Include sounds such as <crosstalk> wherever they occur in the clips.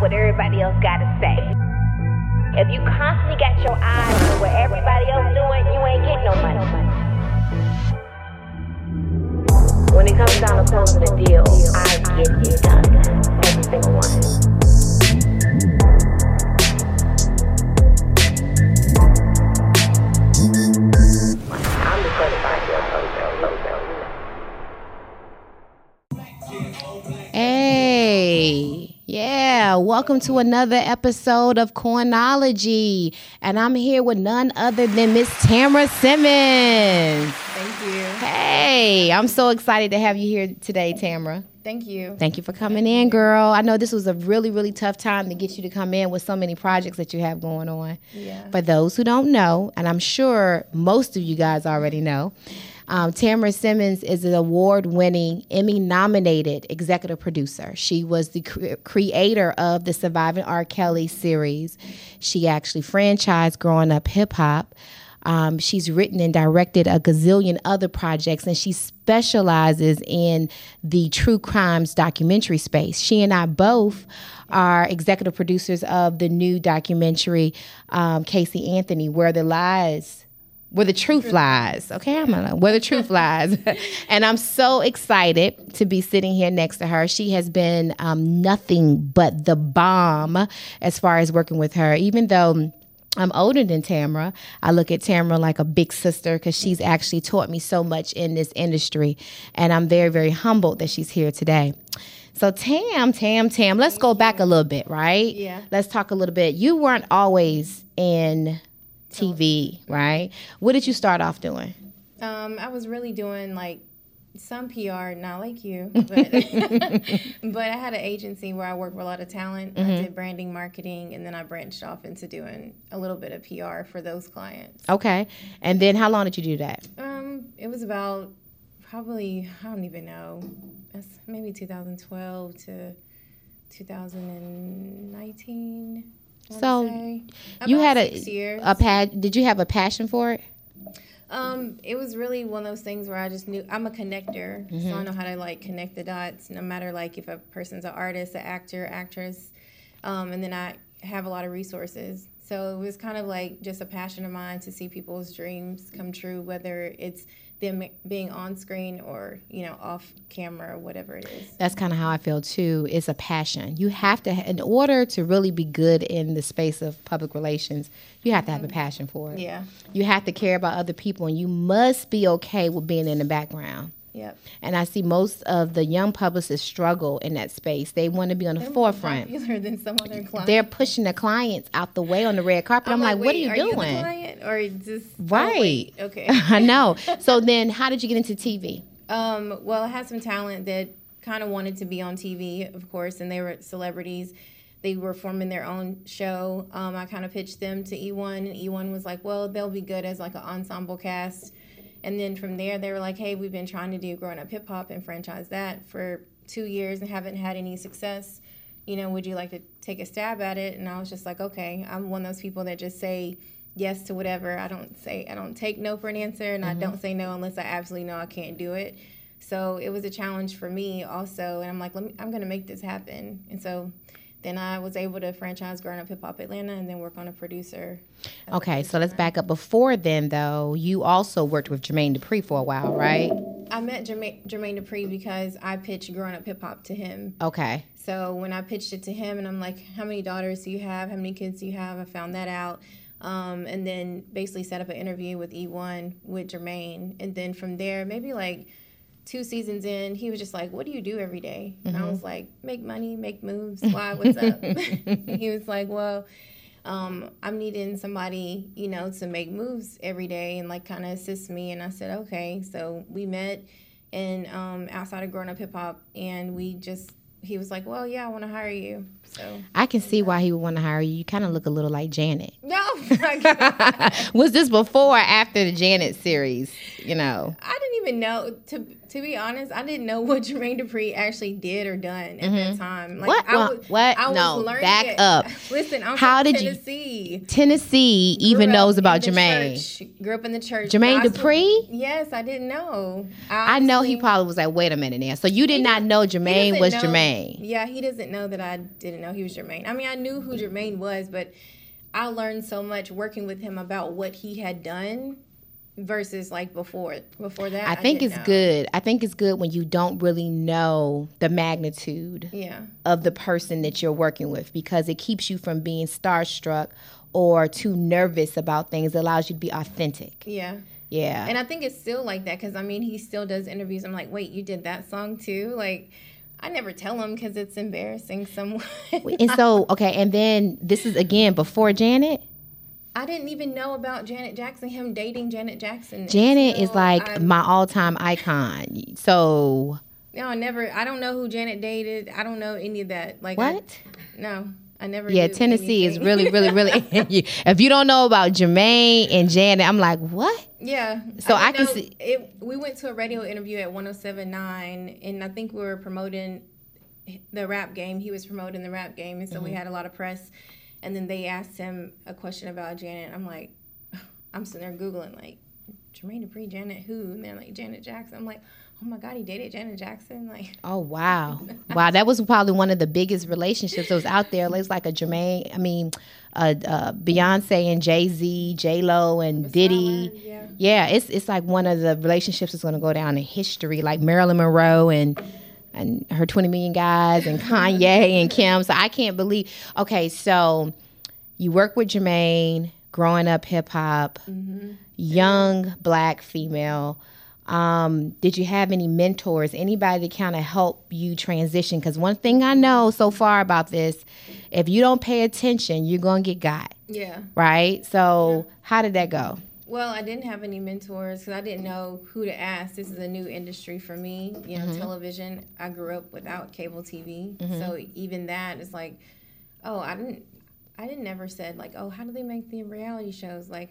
what everybody else got to say. If you constantly got your eyes on what everybody else doing, you ain't getting no money. When it comes down to closing a deal, I get it done. Every single one. Welcome to another episode of Coinology. And I'm here with none other than Miss Tamra Simmons. Thank you. Hey, I'm so excited to have you here today, Tamra. Thank you. Thank you for coming in, girl. I know this was a really, really tough time to get you to come in with so many projects that you have going on. Yeah. For those who don't know, and I'm sure most of you guys already know, um, Tamra Simmons is an award winning, Emmy nominated executive producer. She was the cre- creator of the Surviving R. Kelly series. She actually franchised Growing Up Hip Hop. Um, she's written and directed a gazillion other projects, and she specializes in the true crimes documentary space. She and I both are executive producers of the new documentary, um, Casey Anthony, Where the Lies where the truth lies. Okay, I'm gonna where the truth <laughs> lies, <laughs> and I'm so excited to be sitting here next to her. She has been um, nothing but the bomb as far as working with her, even though. I'm older than Tamra. I look at Tamra like a big sister because she's actually taught me so much in this industry. And I'm very, very humbled that she's here today. So, Tam, Tam, Tam, let's go back a little bit, right? Yeah. Let's talk a little bit. You weren't always in TV, right? What did you start off doing? Um, I was really doing like some PR, not like you, <laughs> but <laughs> but I had an agency where I worked with a lot of talent. I did branding, marketing, and then I branched off into doing a little bit of PR for those clients. Okay. And then how long did you do that? Um, it was about probably I don't even know, that's maybe 2012 to 2019. So, you had a years. a pad did you have a passion for it? Um, it was really one of those things where I just knew I'm a connector, so I know how to like connect the dots. No matter like if a person's an artist, an actor, actress, um, and then I have a lot of resources. So it was kind of like just a passion of mine to see people's dreams come true, whether it's them being on screen or you know off camera or whatever it is. That's kind of how I feel too. It's a passion. You have to, in order to really be good in the space of public relations, you have to have a mm-hmm. passion for it. Yeah. You have to care about other people, and you must be okay with being in the background. Yep. And I see most of the young publicists struggle in that space. They want to be on the forefront. Popular than some other clients. They're pushing their clients out the way on the red carpet. I'm, like, what are you are doing? You the client or just oh, Right. wait, okay. <laughs> I know. <laughs> So then, how did you get into TV? Um, well, I had some talent that kind of wanted to be on TV, of course, and they were celebrities. They were forming their own show. Um, I kind of pitched them to eOne, and eOne was like, well, they'll be good as like an ensemble cast. And then from there, they were like, hey, we've been trying to do growing up hip hop and franchise that for two years and haven't had any success. You know, would you like to take a stab at it? And I was just like, okay, I'm one of those people that just say yes to whatever. I don't say, I don't take no for an answer, and I mm-hmm. don't say no unless I absolutely know I can't do it. So it was a challenge for me also, and I'm like, Let me, I'm gonna make this happen. And so then I was able to franchise Growing Up Hip Hop Atlanta, and then work on a producer. Okay, so let's back up. Before then, though, you also worked with Jermaine Dupri for a while, right? I met Jermaine, Jermaine Dupri because I pitched Growing Up Hip Hop to him. Okay. So when I pitched it to him, and I'm like, "How many daughters do you have? How many kids do you have?" I found that out, um, and then basically set up an interview with eOne with Jermaine, and then from there, maybe like two seasons in, he was just like, "What do you do every day?" And I was like, "Make money, make moves. Why? What's up?" <laughs> <laughs> he was like, "Well." Um, I'm needing somebody, you know, to make moves every day and like kind of assist me. And I said, okay. So we met and um, outside of growing up hip hop, and we just he was like, well, yeah, I want to hire you. So I can see why he would want to hire you. You kind of look a little like Janet. <laughs> no, Was this before or after the Janet series? You know. I didn't even know. To To be honest, I didn't know <laughs> what Jermaine Dupri actually did or done at that time. Like, Mm-hmm. What? I was, what? I was No, learning back it. up. <laughs> Listen, I'm How from did you- Tennessee. Tennessee even knows about Jermaine. church. Grew up in the church. Jermaine Dupri? Yes, I didn't know. I know he probably was like, wait a minute now. So you did not know Jermaine was know- Jermaine. Yeah, he doesn't know that I didn't know he was Jermaine. I mean, I knew who Jermaine was, but I learned so much working with him about what he had done versus like before before that. I think it's know. good. I think it's good when you don't really know the magnitude Yeah. of the person that you're working with because it keeps you from being starstruck or too nervous about things. It allows you to be authentic. Yeah. Yeah. And I think it's still like that because I mean, he still does interviews. I'm like, wait, you did that song too? Like, I never tell him because it's embarrassing someone. and so, <laughs> okay, and then this is again before Janet. I didn't even know about Janet Jackson, him dating Janet Jackson. Janet is like I'm- my all-time icon. So, No, I never. I don't know who Janet dated. I don't know any of that. Like I- what? no, I never. Yeah, Tennessee is really, really, really. <laughs> if you don't know about Jermaine and Janet, I'm like, what? yeah. So I didn't can know- see- it. We went to a radio interview at 107.9, and I think we were promoting the rap game. He was promoting the rap game, and so Mm-hmm. we had a lot of press. And then they asked him a question about Janet. I'm like, <laughs> I'm sitting there googling like. Jermaine Dupri, Janet who? And they're like Janet Jackson. I'm like, oh my god, he dated Janet Jackson. Like, Oh wow, <laughs> wow! That was probably one of the biggest relationships that was out there. It was like a Jermaine, I mean, uh, uh, Beyonce and Jay Z, J Lo and Diddy. yeah. Yeah, it's it's like one of the relationships that's going to go down in history, like Marilyn Monroe and and her twenty million guys and Kanye and Kim. So I can't believe. Okay, so you work with Jermaine, growing up hip hop, young black female. Um, did you have any mentors, anybody to kind of help you transition? Because one thing I know so far about this, if you don't pay attention, you're gonna get got, Yeah. right? So how did that go? Well, I didn't have any mentors because I didn't know who to ask. This is a new industry for me. You know, Mm-hmm. television. I grew up without cable TV, so even that is like, oh, I didn't, I didn't never said like, oh, how do they make the reality shows? Like,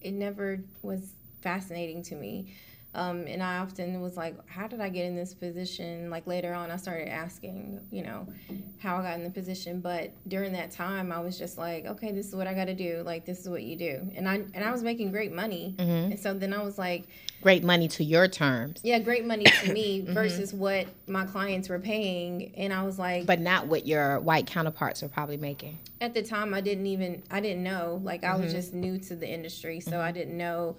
it never was fascinating to me. Um, and I often was like, how did I get in this position? Like later on, I started asking, you know, how I got in the position. But during that time, I was just like, okay, this is what I got to do. Like this is what you do. And I and I was making great money. Mm-hmm. And so then I was like, Great money to your terms, yeah, great money to me <coughs> versus mm-hmm. what my clients were paying. And I was like, but not what your white counterparts are probably making. at the time I didn't even I didn't know like I was mm-hmm. just new to the industry so I didn't know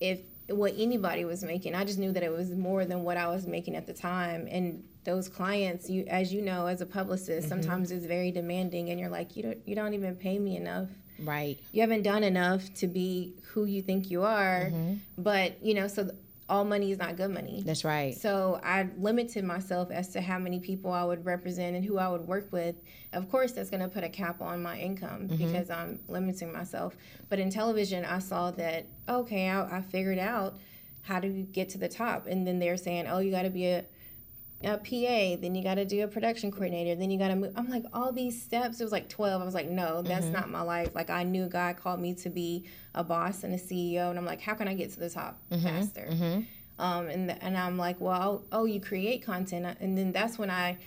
if what anybody was making. I just knew that it was more than what I was making at the time. And those clients you as you know as a publicist mm-hmm. sometimes it's very demanding and you're like you don't you don't even pay me enough. Right. you haven't done enough to be who you think you are. Mm-hmm. But you know so all money is not good money That's right. so I limited myself as to how many people I would represent and who I would work with. Of course, that's going to put a cap on my income mm-hmm. because I'm limiting myself. But in television, I saw that, okay, I, I figured out how to get to the top. And then they're saying, oh, you got to be a, a PA, then you got to do a production coordinator, then you got to move. I'm like, all these steps, it was like 12. I was like, no, that's mm-hmm. not my life. Like, I knew God called me to be a boss and a CEO. And I'm like, how can I get to the top mm-hmm, faster? Mm-hmm. Um, and and I'm like, well, oh, oh you create content, uh, and then that's when I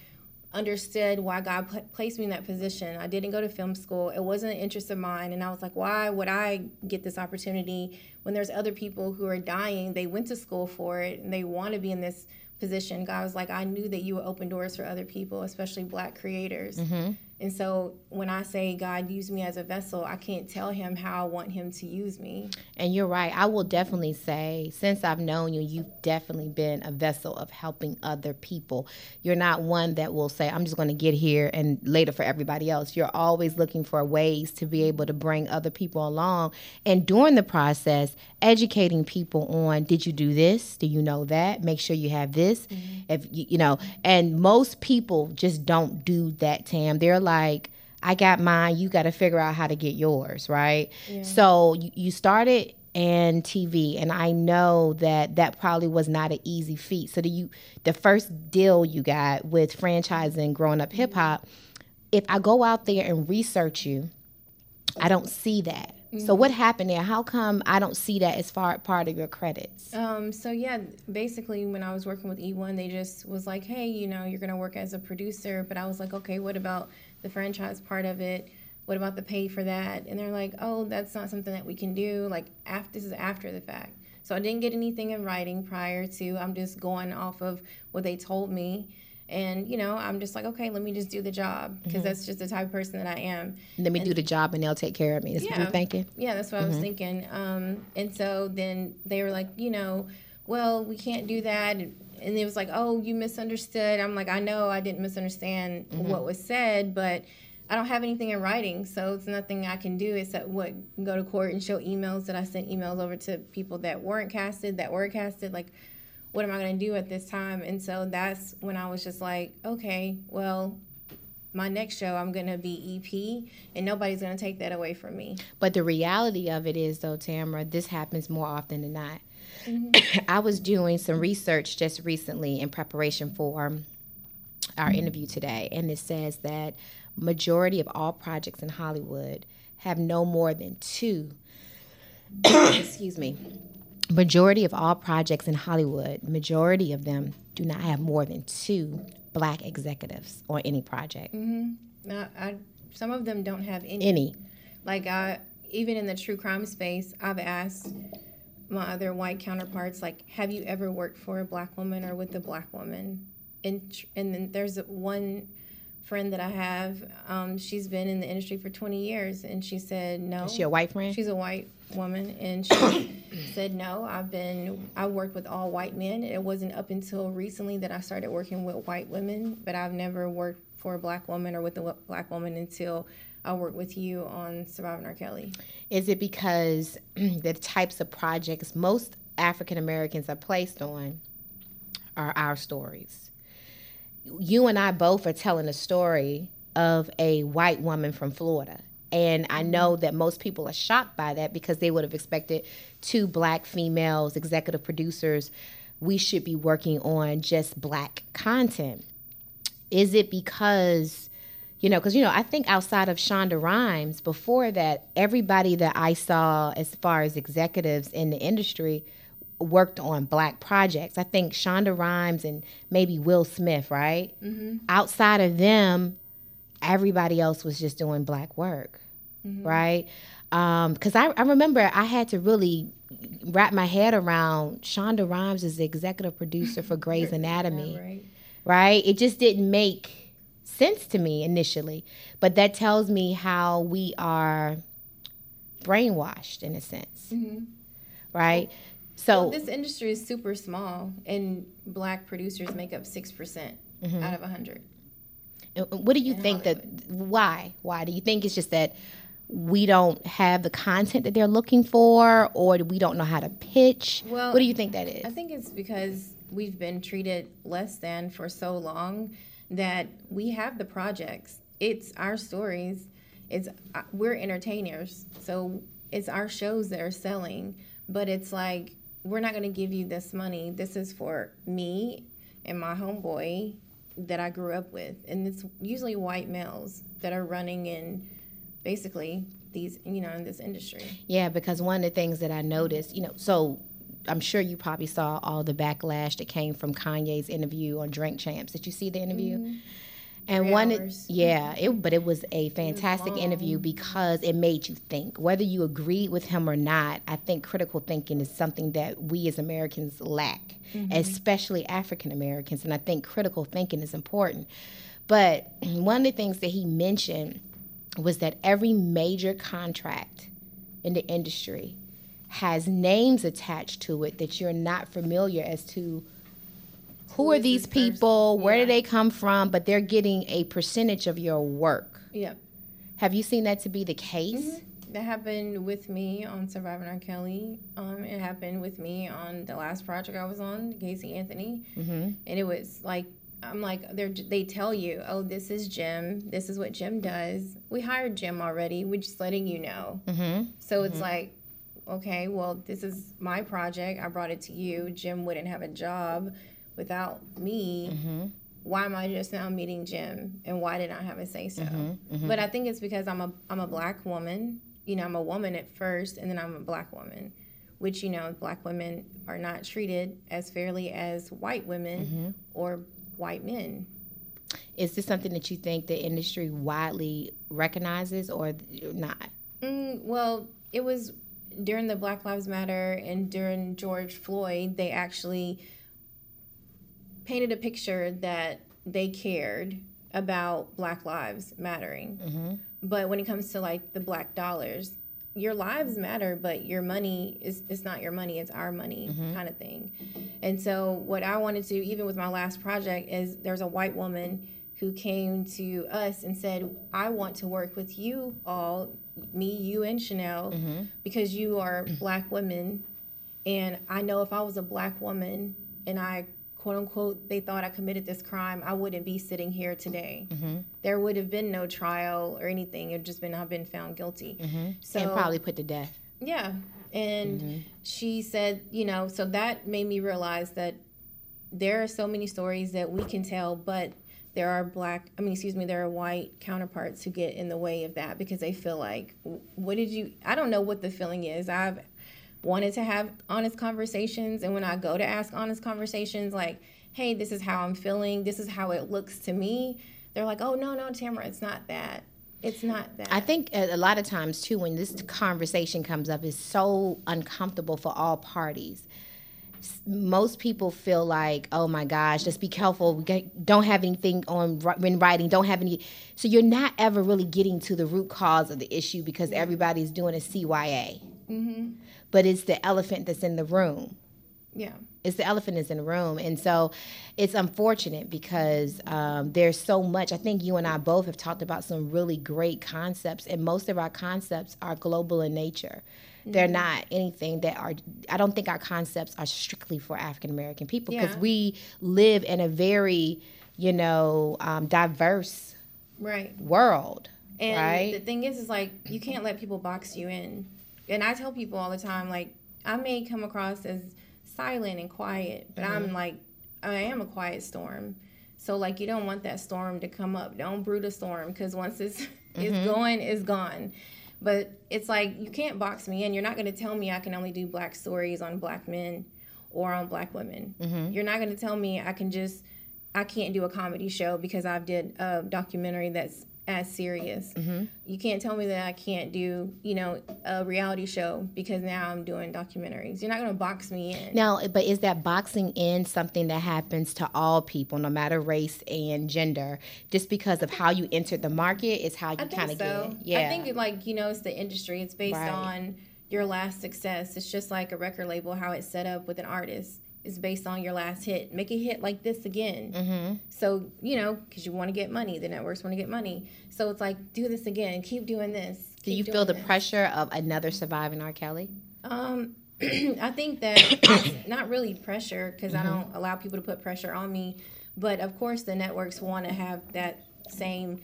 understood why God put, placed me in that position. I didn't go to film school; it wasn't an interest of mine, and I was like, why would I get this opportunity when there's other people who are dying? They went to school for it, and they want to be in this position. God was like, I knew that you would open doors for other people, especially Black creators. Mm-hmm. And so when I say God used me as a vessel, I can't tell him how I want him to use me. And you're right. I will definitely say, since I've known you, you've definitely been a vessel of helping other people. You're not one that will say, I'm just going to get here and later for everybody else. You're always looking for ways to be able to bring other people along. And during the process, educating people on did you do this? Do you know that? Make sure you have this. Mm-hmm. If you, you know, and most people just don't do that, Tam. They're like, I got mine. You got to figure out how to get yours, right? So you, you started and TV, and I know that that probably was not an easy feat. So do you, the first deal you got with franchising, growing up hip hop, if I go out there and research you, I don't see that. So what happened there? How come I don't see that as far part of your credits? Um, so yeah, basically when I was working with eOne, they just was like, hey, you know, you're gonna work as a producer. But I was like, okay, what about the franchise part of it? What about the pay for that? And they're like, oh, that's not something that we can do. Like after this is after the fact. So I didn't get anything in writing prior to. I'm just going off of what they told me. And you know, I'm just like, okay, let me just do the job because that's just the type of person that I am. Let me do the job and they'll take care of me. That's what Yeah. you're thinking. Yeah, that's what I was thinking. Um, and so then they were like, you know, well, we can't do that. And it was like, oh, you misunderstood. I'm like, I know I didn't misunderstand mm-hmm. what was said, but I don't have anything in writing, so it's nothing I can do except what go to court and show emails that I sent emails over to people that weren't casted, that were casted. Like, what am I going to do at this time? And so that's when I was just like, okay, well, my next show I'm going to be EP, and nobody's going to take that away from me. But the reality of it is, though, Tamra, this happens more often than not. <coughs> I was doing some research just recently in preparation for our interview today, and it says that majority of all projects in Hollywood have no more than two. <coughs> excuse me. Majority of all projects in Hollywood, majority of them do not have more than two black executives on any project. Mm-hmm. Now, I, some of them don't have any. Any. Like I, even in the true crime space, I've asked my other white counterparts, like, have you ever worked for a black woman or with a black woman? And tr- and then there's one friend that I have. Um, she's been in the industry for 20 years, and she said no. Is she a white friend? She's a white woman, and she <coughs> said, "No, I've been I worked with all white men. It wasn't up until recently that I started working with white women, but I've never worked for a black woman or with a black woman until I worked with you on Surviving R. Kelly." Is it because <clears throat> the types of projects most African Americans are placed on are our stories? You and I both are telling a story of a white woman from Florida. And I know mm-hmm. that most people are shocked by that because they would have expected two black females, executive producers. We should be working on just black content. Is it because you know, because you know, I think outside of Shonda Rhimes, before that, everybody that I saw as far as executives in the industry worked on black projects. I think Shonda Rhimes and maybe Will Smith, right? Mm-hmm. Outside of them, everybody else was just doing black work, right? Because I, I remember I had to really wrap my head around Shonda Rhimes as the executive producer for Grey's <laughs> Anatomy Right. right? It just didn't make sense to me initially. But that tells me how we are brainwashed in a sense, mm-hmm. right? So, This industry is super small, and black producers make up six percent mm-hmm. out of a hundred. what do you think that, why? Why? Do you think it's just that we don't have the content that they're looking for, or we don't know how to pitch? Well, what do you think that is? I think it's because we've been treated less than for so long that we have the projects. It's our stories. It's uh, we're entertainers, so it's our shows that are selling. But it's like we're not going to give you this money. This is for me and my homeboy that I grew up with, and it's usually white males that are running in basically these you know in this industry. Yeah, because one of the things that I noticed, you know, so I'm sure you probably saw all the backlash that came from Kanye's interview on Drink Champs. Did you see the interview? Mm-hmm. And Three one, hours. yeah, it, but it was a fantastic interview because it made you think. Whether you agreed with him or not, I think critical thinking is something that we as Americans lack, mm-hmm. especially African Americans. And I think critical thinking is important. But one of the things that he mentioned was that every major contract in the industry has names attached to it that you're not familiar as to who, Who are these this person? people, where Yeah. do they come from, but they're getting a percentage of your work. Yep. Have you seen that to be the case? That happened with me on Surviving R. Kelly. Um, it happened with me on the last project I was on, Casey Anthony. Mm-hmm. And it was like, I'm like, they they tell you, oh, this is Jim. This is what Jim does. We hired Jim already. We're just letting you know. Mm-hmm. So it's like, okay, well, this is my project. I brought it to you. Jim wouldn't have a job without me. Mm-hmm. Why am I just now meeting Jim? And why did I have a say so? Mm-hmm. But I think it's because I'm a I'm a black woman you know, I'm a woman at first, and then I'm a black woman, which you know, black women are not treated as fairly as white women or white men. Is this something that you think the industry widely recognizes or not? Mm, well, it was during the Black Lives Matter and during George Floyd, they actually painted a picture that they cared about Black lives mattering. Mm-hmm. But when it comes to like the black dollars, your lives matter, but your money is it's not your money, it's our money mm-hmm. kind of thing. And so what I wanted to, even with my last project, is there's a white woman who came to us and said, I want to work with you all, me, you, and Chanel, mm-hmm. because you are black women. And I know if I was a black woman and I, quote unquote, they thought I committed this crime, I wouldn't be sitting here today. Mm-hmm. There would have been no trial or anything. It would just been I've been found guilty. Mm-hmm. So and probably put to death. yeah. And she said, you know, so that made me realize that there are so many stories that we can tell, but there are black, I mean, excuse me, there are white counterparts who get in the way of that because they feel like, what did you, I don't know what the feeling is. I've wanted to have honest conversations. And when I go to ask honest conversations, like, hey, this is how I'm feeling, this is how it looks to me, they're like, oh, no, no, Tamra, it's not that. It's not that. I think a lot of times too, when this conversation comes up, it's so uncomfortable for all parties. Most people feel like, oh my gosh, just be careful. We don't have anything on in writing. Don't have any. So you're not ever really getting to the root cause of the issue because everybody's doing a CYA. But it's the elephant that's in the room yeah. it's the elephant is in the room and so it's unfortunate because um, there's so much i think you and i both have talked about some really great concepts and most of our concepts are global in nature they're not anything that are i don't think our concepts are strictly for african american people because Yeah. we live in a very you know um, diverse Right. world And right the thing is, is like you can't let people box you in. And I tell people all the time, like I may come across as silent and quiet, but Mm-hmm. I'm like I am a quiet storm. So like you don't want that storm to come up. Don't brew the storm because once it's <laughs> Mm-hmm. it's going, it's gone. But it's like you can't box me in. You're not going to tell me I can only do black stories on black men or on black women. Mm-hmm. You're not going to tell me I can just I can't do a comedy show because I've did a documentary that's as serious. Mm-hmm. You can't tell me that I can't do, you know, a reality show because now I'm doing documentaries. You're not going to box me in. Now, but is that boxing in something that happens to all people, no matter race and gender, just because of how you entered the market? Is how you kind of so. get it? Yeah. I think it, like you know, it's the industry. It's based Right. on your last success. It's just like a record label, how it's set up with an artist. It's based on your last hit. Make a hit like this again. Mm-hmm. So you know, because you want to get money, the networks want to get money. So it's like, do this again. Keep doing this. Do you feel the this. pressure of another surviving R. Kelly? Um, <clears throat> I think that <coughs> not really pressure because I don't allow people to put pressure on me. But of course, the networks want to have that same,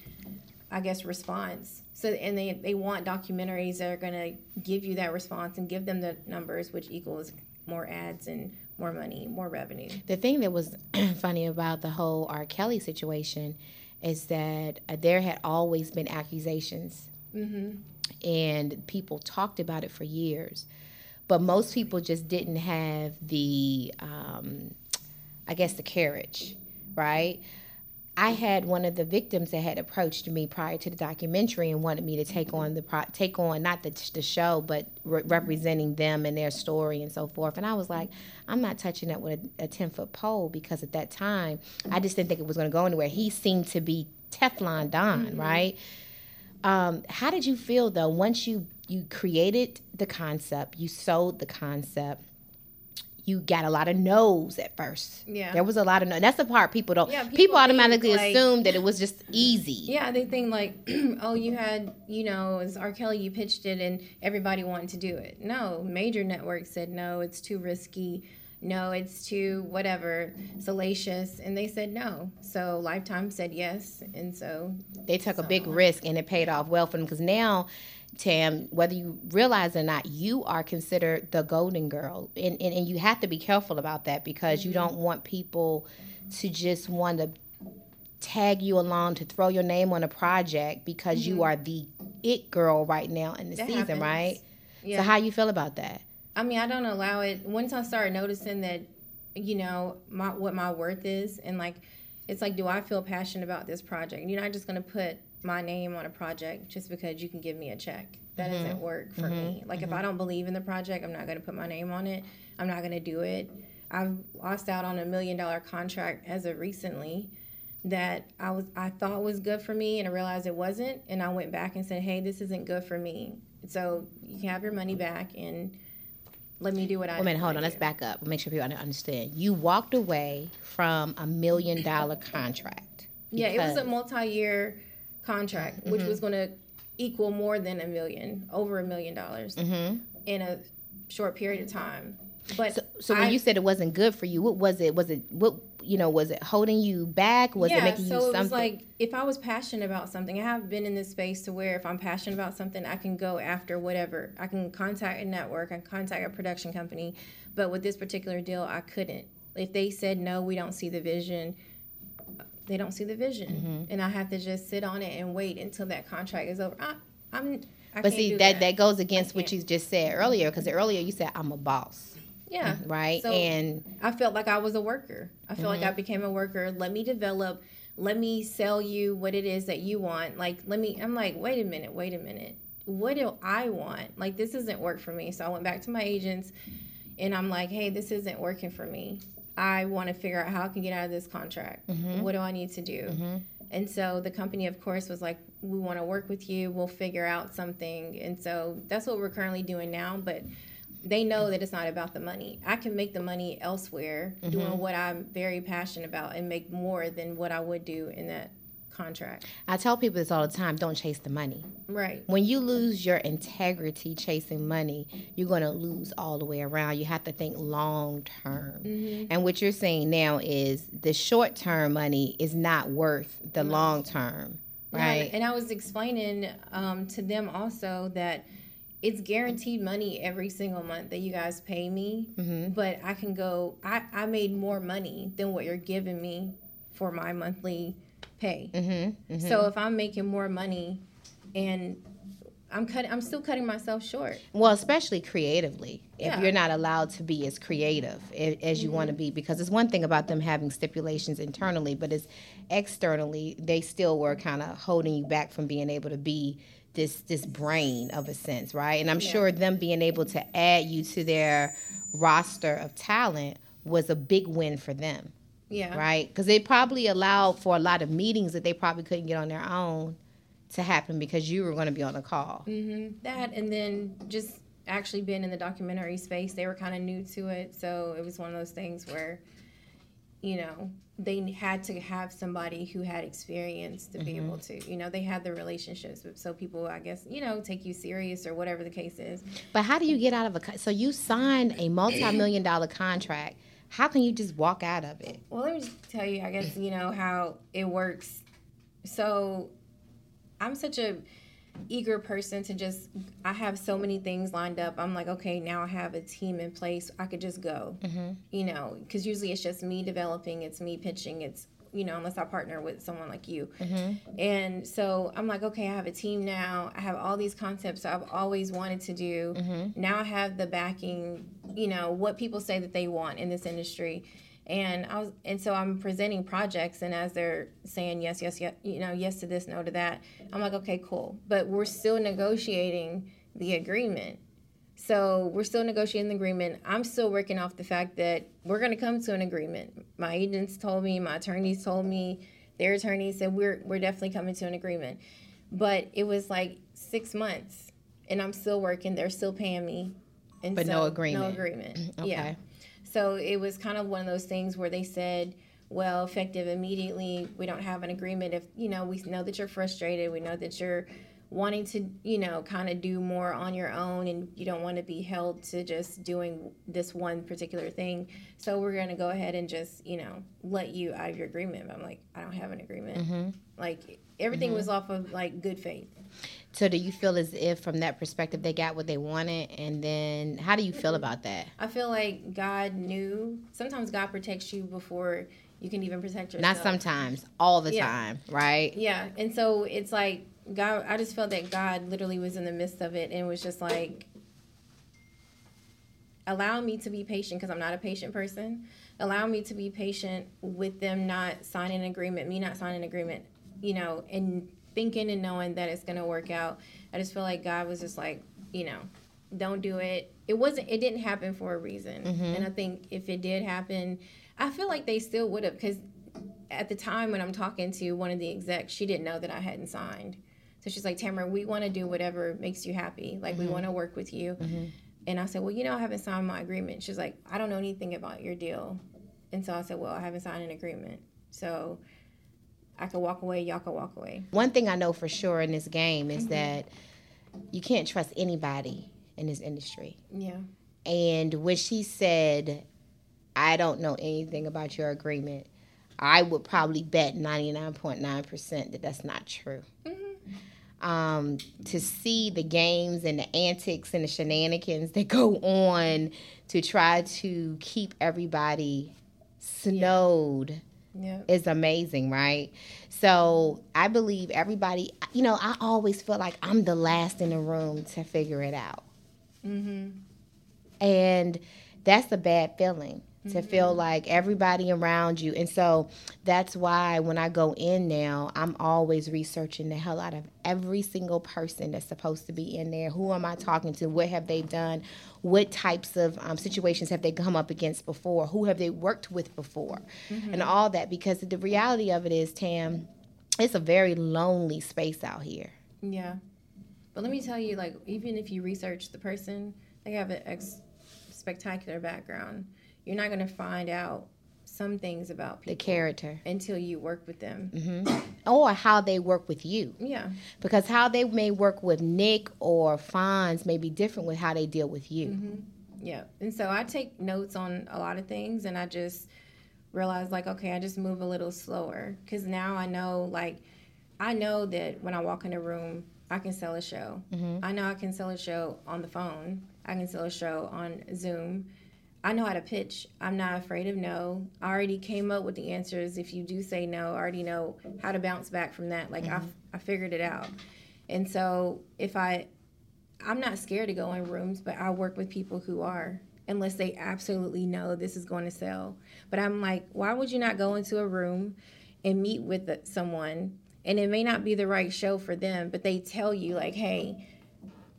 I guess, response. So and they they want documentaries that are going to give you that response and give them the numbers, which equals more ads and more money, more revenue. The thing that was <clears throat> funny about the whole R. Kelly situation is that uh, there had always been accusations, and people talked about it for years, but most people just didn't have the, um, I guess, the courage, right? I had one of the victims that had approached me prior to the documentary and wanted me to take on the pro- take on not the, the show but re- representing them and their story and so forth. And I was like, I'm not touching that with a, a ten foot pole because at that time I just didn't think it was going to go anywhere. He seemed to be Teflon Don, right? Um, how did you feel though once you you created the concept, you sold the concept? You got a lot of no's at first. Yeah. there was a lot of no. That's the part people don't. Yeah, people, people automatically like- assume that it was just easy. <laughs> Yeah, they think like, <clears throat> oh, you had, you know, as R. Kelly, you pitched it and everybody wanted to do it. No, major networks said no, it's too risky. No, it's too whatever, salacious. And they said no. So Lifetime said yes. And so, They took a big risk and it paid off well for them because now, Tam, whether you realize or not, you are considered the golden girl. And, and, and you have to be careful about that because you don't mm-hmm. want people to just want to tag you along to throw your name on a project because you mm-hmm. are the it girl right now in the That season, happens. right? Yeah. So how you feel about that? I mean, I don't allow it. Once I start noticing that, you know, my what my worth is, and like, it's like, do I feel passionate about this project? You're not just gonna put my name on a project just because you can give me a check. That mm-hmm. doesn't work for me. Mm-hmm. Like, if I mm-hmm. don't believe in the project, I'm not gonna put my name on it. I'm not gonna do it. I've lost out on a million dollar contract as of recently that I was I thought was good for me and I realized it wasn't and I went back and said, "Hey, this isn't good for me." So, you can have your money back and let me do what I Wait a minute, hold on. Let's back up. Make sure people understand. You walked away from a million dollar contract. Yeah, it was a multi-year contract, which Mm-hmm. was going to equal more than a million, over a million dollars in a short period of time. But Mm-hmm. So, so when I- you said it wasn't good for you, what was it? Was it what you know? Was it holding you back? Was yeah, it making you so you it was like if I was passionate about something, I have been in this space to where if I'm passionate about something, I can go after whatever. I can contact a network, I can contact a production company, but with this particular deal, I couldn't. If they said no, we don't see the vision, they don't see the vision, Mm-hmm. and I have to just sit on it and wait until that contract is over. I, I'm. I but see do that, that goes against what you just said earlier. Because earlier you said I'm a boss, yeah, right? So- and I felt like I was a worker. I feel like I Mm-hmm. became a worker. Let me develop. Let me sell you what it is that you want. Like, let me. I'm like, wait a minute, wait a minute. What do I want? Like, this doesn't work for me. So I went back to my agents, and I'm like, hey, this isn't working for me. I want to figure out how I can get out of this contract. Mm-hmm. What do I need to do? And so the company, of course, was like, we want to work with you. We'll figure out something. And so that's what we're currently doing now. But they know that it's not about the money. I can make the money elsewhere doing what I'm very passionate about and make more than what I would do in that contract. I tell people this all the time: don't chase the money. Right. When you lose your integrity chasing money, you're going to lose all the way around. You have to think long term. Mm-hmm. And what you're saying now is the short term money is not worth the long term, right? And I was explaining um, to them also that it's guaranteed money every single month that you guys pay me, Mm-hmm. but I can go, I, I made more money than what you're giving me for my monthly pay. Mm-hmm. So if I'm making more money and I'm cutting, I'm still cutting myself short. Well, especially creatively, if you're not allowed to be as creative as you want to be, because it's one thing about them having stipulations internally, but it's externally they still were kind of holding you back from being able to be this this brain of a sense, right? And I'm Yeah. sure them being able to add you to their roster of talent was a big win for them, Yeah. right? Because they probably allowed for a lot of meetings that they probably couldn't get on their own to happen because you were going to be on the call. Mm-hmm. That and then just actually being in the documentary space, they were kind of new to it, so it was one of those things where, you know, they had to have somebody who had experience to be able to, you know, they had the relationships, with- so people, I guess, you know, take you serious or whatever the case is. But how do you get out of a so you signed a multi-million dollar contract? How can you just walk out of it? Well, let me just tell you, I guess, you know, how it works. So I'm such a eager person to just I have so many things lined up. I'm like, okay, now I have a team in place. I could just go. Mm-hmm. You know, cuz usually it's just me developing, it's me pitching, it's you know, unless I partner with someone like you. Mm-hmm. And so I'm like, okay, I have a team now. I have all these concepts I've always wanted to do. Mm-hmm. Now I have the backing, you know, what people say that they want in this industry. And I was, and so I'm presenting projects, and as they're saying yes, yes, yes, you know, yes to this, no to that, I'm like, okay, cool. But we're still negotiating the agreement. So we're still negotiating the agreement. I'm still working off the fact that we're going to come to an agreement. My agents told me, my attorneys told me, their attorneys said we're we're definitely coming to an agreement. But it was like six months, and I'm still working. They're still paying me, and But no agreement. No agreement. <clears throat> Okay. Yeah. So it was kind of one of those things where they said, well, effective immediately, we don't have an agreement. If, you know, we know that you're frustrated, we know that you're wanting to, you know, kind of do more on your own and you don't want to be held to just doing this one particular thing. So we're going to go ahead and just, you know, let you out of your agreement. But I'm like, I don't have an agreement. Mm-hmm. Like everything was mm-hmm. off of like good faith. So do you feel as if from that perspective they got what they wanted and then how do you feel about that? I feel like God knew. Sometimes God protects you before you can even protect yourself. Not sometimes, all the Yeah. time, right? Yeah, and so it's like God, I just felt that God literally was in the midst of it and was just like, allow me to be patient because I'm not a patient person. Allow me to be patient with them not signing an agreement, me not signing an agreement, you know, and thinking and knowing that it's going to work out. I just feel like God was just like, you know, don't do it. It wasn't, it didn't happen for a reason. Mm-hmm. And I think if it did happen, I feel like they still would have, because at the time when I'm talking to one of the execs, she didn't know that I hadn't signed. So she's like, Tamra, we want to do whatever makes you happy. Like, we mm-hmm. want to work with you. Mm-hmm. And I said, Well, you know, I haven't signed my agreement. She's like, I don't know anything about your deal. And so I said, Well, I haven't signed an agreement. So I could walk away, y'all could walk away. One thing I know for sure in this game is mm-hmm. that you can't trust anybody in this industry. Yeah. And when she said, I don't know anything about your agreement, I would probably bet 99.9% that that's not true. Um, to see the games and the antics and the shenanigans that go on to try to keep everybody snowed Yeah. is amazing, right? So I believe everybody, you know, I always feel like I'm the last in the room to figure it out. Mm-hmm. And that's a bad feeling to feel like everybody around you. And so that's why when I go in now, I'm always researching the hell out of every single person that's supposed to be in there. Who am I talking to? What have they done? What types of um, situations have they come up against before? Who have they worked with before? And all that. Because the reality of it is, Tam, it's a very lonely space out here. Yeah. But let me tell you, like, even if you research the person, they have an ex- spectacular background. You're not going to find out some things about The character. until you work with them. Mm-hmm. Or how they work with you. Yeah. because how they may work with Nick or Fonz may be different with how they deal with you. Mm-hmm. Yeah. And so I take notes on a lot of things and I just realize, like, okay, I just move a little slower because now I know, like, I know that when I walk in a room, I can sell a show. Mm-hmm. I know I can sell a show on the phone, I can sell a show on Zoom. I know how to pitch. I'm not afraid of no. I already came up with the answers. If you do say no, I already know how to bounce back from that. Like I, mm-hmm. I figured it out. And so if I, I'm not scared to go in rooms, but I work with people who are, unless they absolutely know this is going to sell. But I'm like, why would you not go into a room and meet with someone, and it may not be the right show for them, but they tell you like, hey,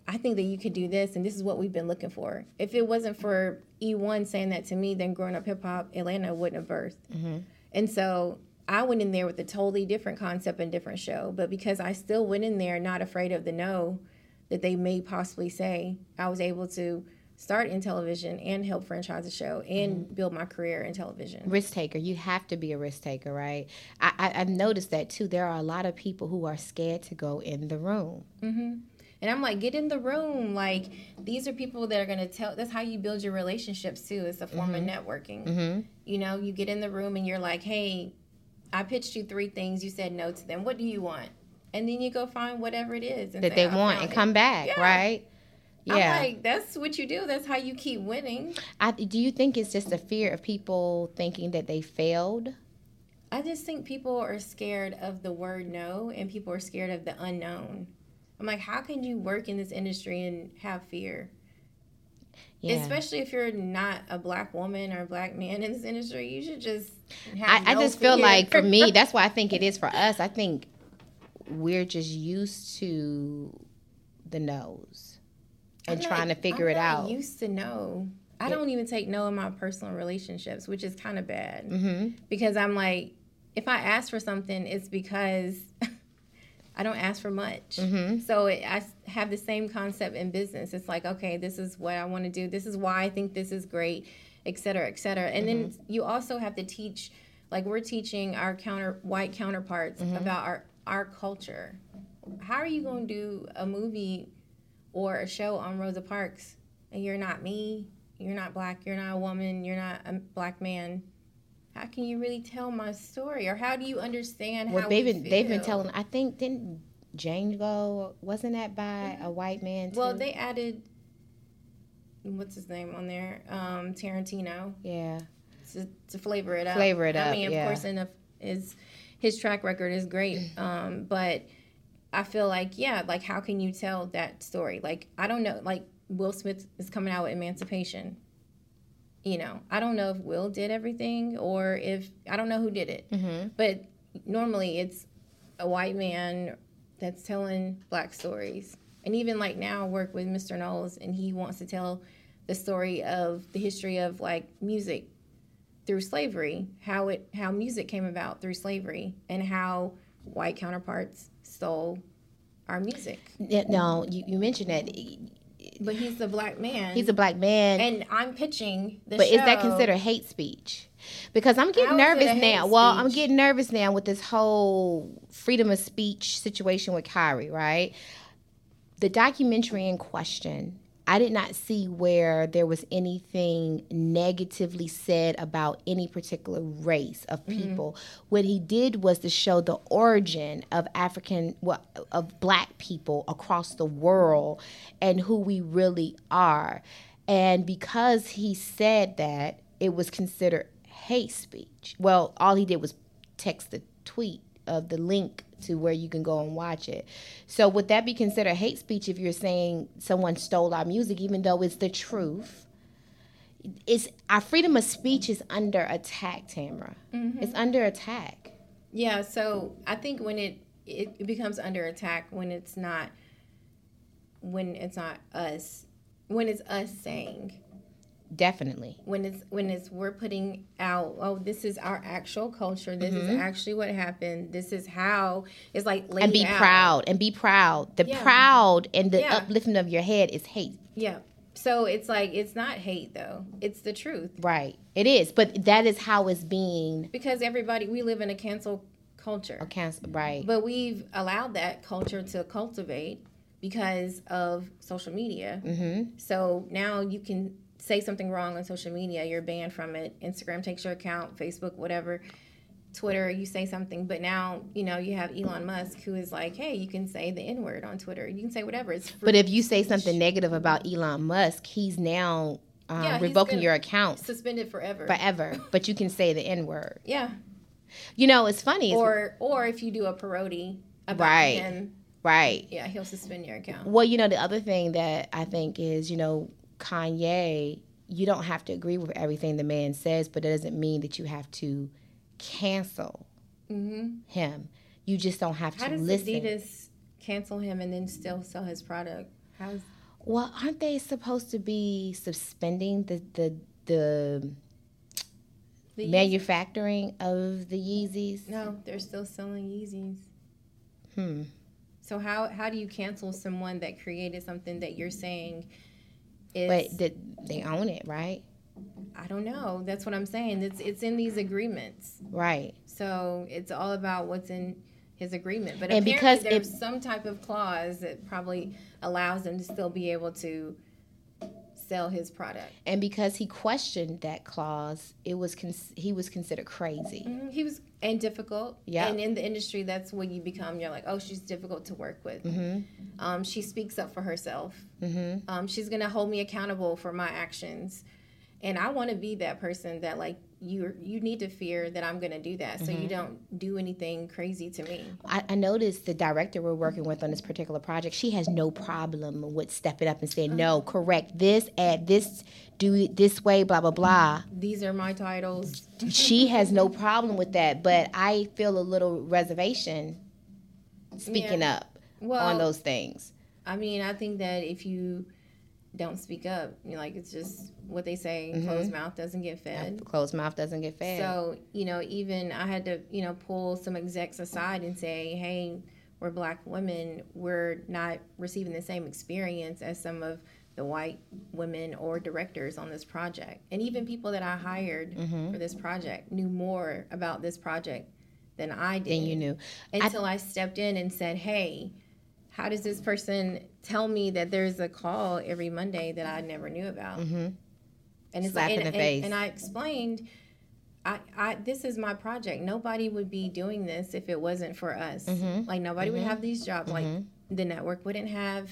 I think that you could do this, and this is what we've been looking for. If it wasn't for eOne saying that to me, then growing up hip hop, Atlanta wouldn't have birthed. Mm-hmm. And so I went in there with a totally different concept and different show. But because I still went in there not afraid of the no that they may possibly say, I was able to start in television and help franchise a show and mm-hmm. build my career in television. Risk taker, you have to be a risk taker, right? I, I, I've noticed that too. There are a lot of people who are scared to go in the room. Mm-hmm. And I'm like, get in the room. Like, these are people that are going to tell. That's how you build your relationships, too. It's a form of networking. Mm-hmm. You know, you get in the room and you're like, hey, I pitched you three things. You said no to them. What do you want? And then you go find whatever it is and That say, they want and it." come back, Yeah. right? I'm like, that's what you do. That's how you keep winning. I, do you think it's just a fear of people thinking that they failed? I just think people are scared of the word no and people are scared of the unknown. I'm like, how can you work in this industry and have fear? Yeah. Especially if you're not a black woman or a black man in this industry, you should just I, have I no just feel like for me, <laughs> that's why I think it is for us. I think we're just used to the no's and trying to figure I'm it out. Used to know. I don't even take no in my personal relationships, which is kind of bad hmm because I'm like, if I ask for something, it's because <laughs> I don't ask for much. hmm So I have the same concept in business. It's like, okay, this is what I want to do. This is why I think this is great, et cetera, et cetera. And then you also have to teach, like we're teaching our counter white counterparts about our our culture. How are you going to do a movie or a show on Rosa Parks and you're not me? You're not black. You're not a woman. You're not a black man. How can you really tell my story, or how do you understand Well, how they've we been they've been telling. I think didn't Django wasn't that by a white man? Too? Well, they added what's his name on there? Um, Tarantino yeah. to, to flavor it up. Flavor it I up, mean, of yeah. course, and if his his track record is great, <clears throat> um, but I feel like yeah, like how can you tell that story? Like I don't know, like Will Smith is coming out with Emancipation. You know, I don't know if Will did everything or if I don't know who did it, Mm-hmm. but normally it's a white man that's telling black stories. And even like now, I work with Mr. Knowles, and he wants to tell the story of the history of like music through slavery, how it how music came about through slavery, and how white counterparts stole our music. Yeah, No, you, you mentioned that But he's a black man. he's a black man, and I'm pitching the but show. is that considered hate speech? Because I'm getting How is it nervous now. Well, I'm getting nervous now with this whole freedom of speech situation with Kyrie, right? The documentary in question, I did not see where there was anything negatively said about any particular race of Mm-hmm. people. What he did was to show the origin of African, well, of black people across the world and who we really are. And because he said that, it was considered hate speech. Well, all he did was text the tweet of the link to where you can go and watch it. So would that be considered hate speech if you're saying someone stole our music, even though it's the truth? It's our freedom of speech is under attack, Tamra. Mm-hmm. It's under attack. Yeah, so I think when it it becomes under attack when it's not when it's not us when it's us saying Definitely. when it's when it's we're putting out oh this is our actual culture this is actually what happened this is how it's like And be out. proud and be proud. The Yeah. proud and the Yeah. uplifting of your head is hate. yeah so it's like it's not hate though it's the truth Right. It is. But that is how it's being because everybody we live in a cancel culture cancer right. But we've allowed that culture to cultivate because of social media. mm-hmm. So now you can say something wrong on social media, you're banned from it. Instagram takes your account, Facebook, whatever. Twitter, you say something, but now you know you have Elon Musk who is like, "Hey, you can say the N word on Twitter. You can say whatever." It's free. But if you say something negative about Elon Musk, he's now um, Yeah, revoking your account suspended forever. forever. <laughs> but you can say the N word. Yeah, You know, it's funny. Or or if you do a parody about Right. him, right. yeah, he'll suspend your account. Well, you know, the other thing that I think is, you know, Kanye, you don't have to agree with everything the man says, but it doesn't mean that you have to cancel hmm him. You just don't have How to does. Adidas cancel him and then still sell his product? How's Well, aren't they supposed to be suspending the the the the manufacturing of the Yeezys? No, they're still selling Yeezys. Hmm. So how how do you cancel someone that created something that you're saying is But the, they own it, right? I don't know. That's what I'm saying. It's it's in these agreements. Right. So it's all about what's in his agreement. But And apparently because there's it- some type of clause that probably allows them to still be able to sell his product. And because he questioned that clause, it was cons- he was considered crazy. Mhm, He was and difficult. Yeah. And in the industry, that's what you become. You're like, oh, she's difficult to work with. Mhm. Um, she speaks up for herself. Mhm. Um, she's gonna hold me accountable for my actions, and I want to be that person that like you. You need to fear that I'm gonna do that, so Mm-hmm. you don't do anything crazy to me. I, I noticed the director we're working with on this particular project, she has no problem with stepping up and saying, no, correct this, add this, do it this way, blah, blah, blah. These are my titles. <laughs> she has no problem with that, but I feel a little reservation speaking Yeah. up Well, on those things. I mean, I think that if you don't speak up, you know, like it's just what they say: closed mouth doesn't get fed. Closed mouth doesn't get fed. So, you know, even I had to, you know, pull some execs aside and say, hey, we're black women. We're not receiving the same experience as some of the white women or directors on this project. And even people that I hired Mm-hmm. for this project knew more about this project than I did. then you knew. Until I, stepped in and said, hey, how does this person tell me that there's a call every Monday that I never knew about? Mhm. And it's Slap like, in and, the face. and I explained, I, I, this is my project. Nobody would be doing this if it wasn't for us. Mhm. Like nobody would have these jobs. Like Mhm. the network wouldn't have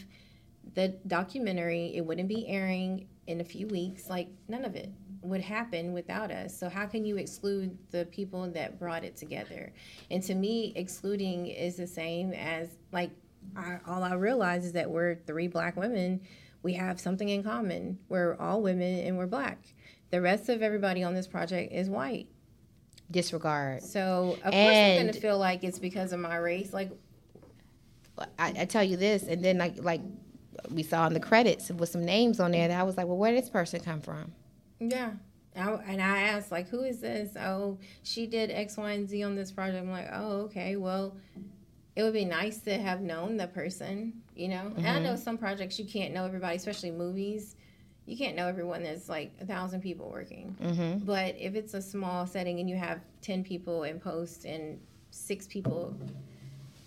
the documentary. It wouldn't be airing in a few weeks. Like none of it would happen without us. So how can you exclude the people that brought it together? And to me, excluding is the same as like I, all I realized is that we're three black women. We have something in common. We're all women and we're black. The rest of everybody on this project is white. Disregard. So of course I'm gonna feel like it's because of my race. Like I, I tell you this, and then like like we saw in the credits with some names on there that I was like, well, where did this person come from? Yeah. I, and I asked, like, who is this? Oh, she did X, Y, and Z on this project. I'm like, oh, okay. Well, it would be nice to have known the person, you know? And I know some projects you can't know everybody, especially movies. You can't know everyone. There's like a thousand people working. Mm-hmm. But if it's a small setting and you have 10 people in post and six people,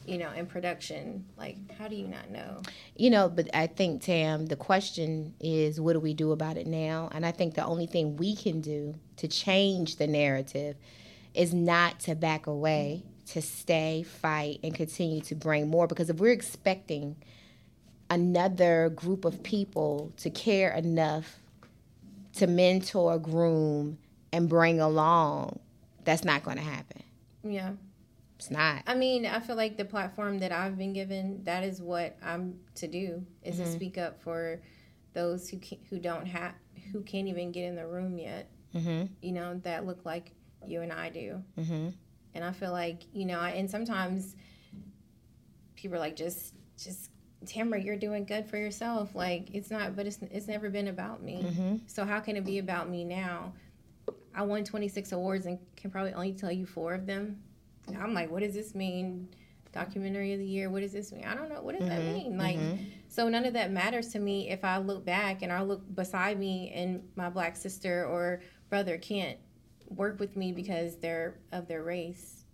you know, in production, like, how do you not know? You know, but I think Tam, the question is, what do we do about it now? And I think the only thing we can do to change the narrative is not to back away, to stay, fight, and continue to bring more. Because if we're expecting another group of people to care enough to mentor, groom, and bring along, that's not going to happen. Yeah. It's not. I mean, I feel like the platform that I've been given, that is what I'm to do, is to speak up for those who can, who don't have, who can't even get in the room yet. Mm-hmm. You know, that look like you and I do. Mm-hmm. And I feel like you know, I- and sometimes people are like, just, just. Tamra, you're doing good for yourself. Like it's not, but it's it's never been about me. Mm-hmm. So how can it be about me now? I won 26 awards and can probably only tell you four of them. And I'm like, what does this mean? Documentary of the year. What does this mean? I don't know. What does that mean? Like, so none of that matters to me if I look back and I look beside me and my black sister or brother can't work with me because they're of their race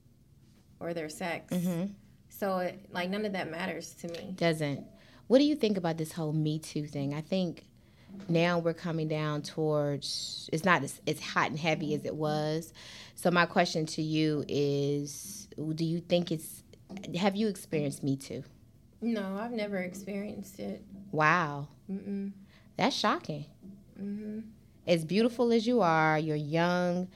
or their sex. Mm-hmm. So it, like none of that matters to me. doesn't. What do you think about this whole Me Too thing? I think now we're coming down towards it's not as, as hot and heavy as it was. So my question to you is do you think it's have you experienced Me Too? No, I've never experienced it. Wow. Mm-mm. That's shocking. Mm-hmm. As beautiful as you are, you're young